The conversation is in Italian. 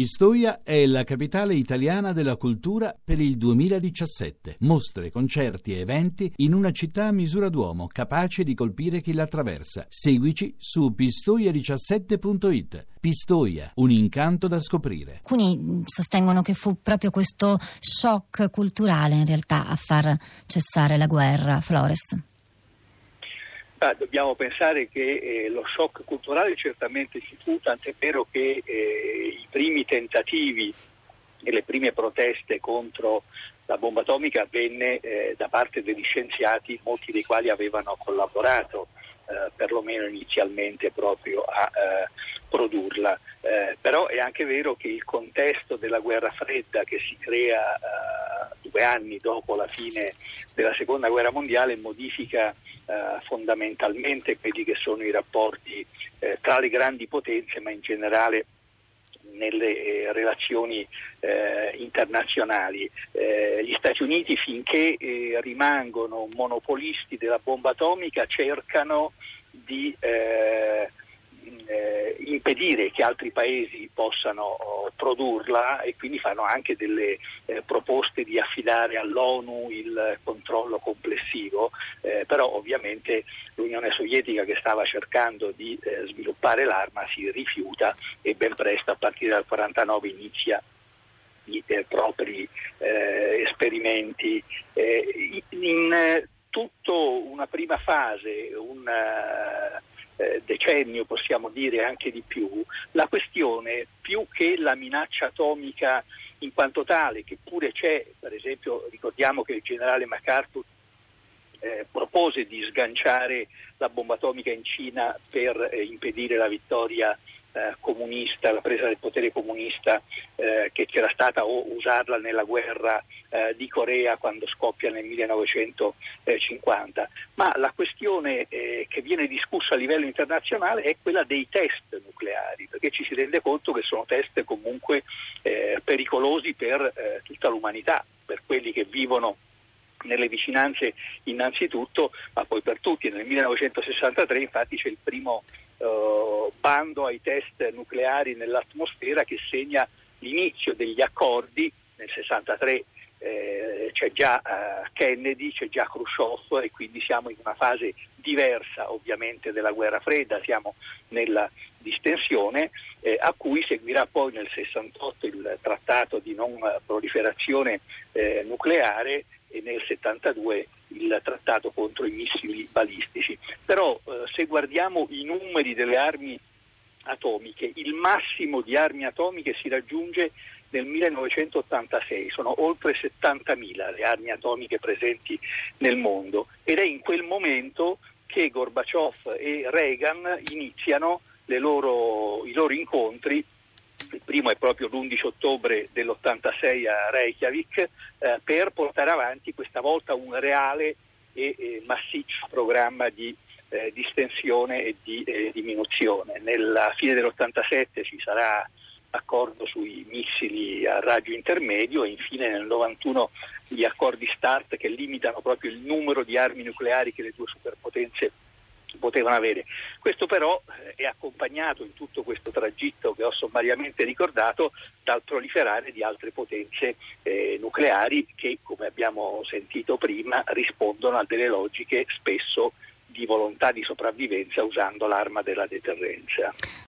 Pistoia è la capitale italiana della cultura per il 2017. Mostre, concerti e eventi in una città a misura d'uomo, capace di colpire chi la attraversa. Seguici su pistoia17.it. Pistoia, un incanto da scoprire. Alcuni sostengono che fu proprio questo shock culturale in realtà a far cessare la guerra, Flores. Ah, dobbiamo pensare che eh, lo shock culturale certamente ci fu, tant'è vero che eh, i primi tentativi e le prime proteste contro la bomba atomica avvenne eh, da parte degli scienziati, molti dei quali avevano collaborato eh, perlomeno inizialmente proprio a eh, produrla. Eh, però è anche vero che il contesto della guerra fredda che si crea due anni dopo la fine della seconda guerra mondiale modifica eh, fondamentalmente quelli che sono i rapporti eh, tra le grandi potenze, ma in generale nelle eh, relazioni eh, internazionali. Eh, gli Stati Uniti finché eh, rimangono monopolisti della bomba atomica cercano di eh, impedire che altri paesi possano oh, produrla e quindi fanno anche delle eh, proposte di affidare all'ONU il controllo complessivo, eh, però ovviamente l'Unione Sovietica che stava cercando di eh, sviluppare l'arma si rifiuta e ben presto a partire dal 1949 inizia i eh, propri eh, esperimenti. in tutto una prima fase, un eh, decennio, possiamo dire anche di più, la questione più che la minaccia atomica in quanto tale, che pure c'è, per esempio ricordiamo che il generale MacArthur eh, propose di sganciare la bomba atomica in Cina per eh, impedire la vittoria eh, comunista, la presa del potere comunista eh, che c'era stata o usarla nella guerra eh, di Corea quando scoppia nel 1950. Ma la questione eh, che viene discussa a livello internazionale è quella dei test nucleari, perché ci si rende conto che sono test comunque eh, pericolosi per eh, tutta l'umanità, per quelli che vivono nelle vicinanze innanzitutto, ma poi per tutti. Nel 1963 infatti c'è il primo eh, bando ai test nucleari nell'atmosfera che segna l'inizio degli accordi nel 63 eh, c'è già eh, Kennedy, c'è già Khrushchev e quindi siamo in una fase diversa ovviamente della guerra fredda, siamo nella distensione eh, a cui seguirà poi nel 68 il trattato di non proliferazione eh, nucleare e nel 72 il trattato contro i missili balistici. Però eh, se guardiamo i numeri delle armi atomiche, il massimo di armi atomiche si raggiunge nel 1986, sono oltre 70.000 le armi atomiche presenti nel mondo ed è in quel momento che Gorbaciov e Reagan iniziano loro, i loro incontri il primo è proprio l'11 ottobre dell'86 a Reykjavik, eh, per portare avanti questa volta un reale e, e massiccio programma di eh, distensione e di eh, diminuzione. Nella fine dell'87 ci sarà accordo sui missili a raggio intermedio e infine nel 91 gli accordi START che limitano proprio il numero di armi nucleari che le due superpotenze potevano avere. Questo però eh, è accompagnato in tutto questo tragitto che ho sommariamente ricordato dal proliferare di altre potenze eh, nucleari che, come abbiamo sentito prima, rispondono a delle logiche spesso di volontà di sopravvivenza usando l'arma della deterrenza.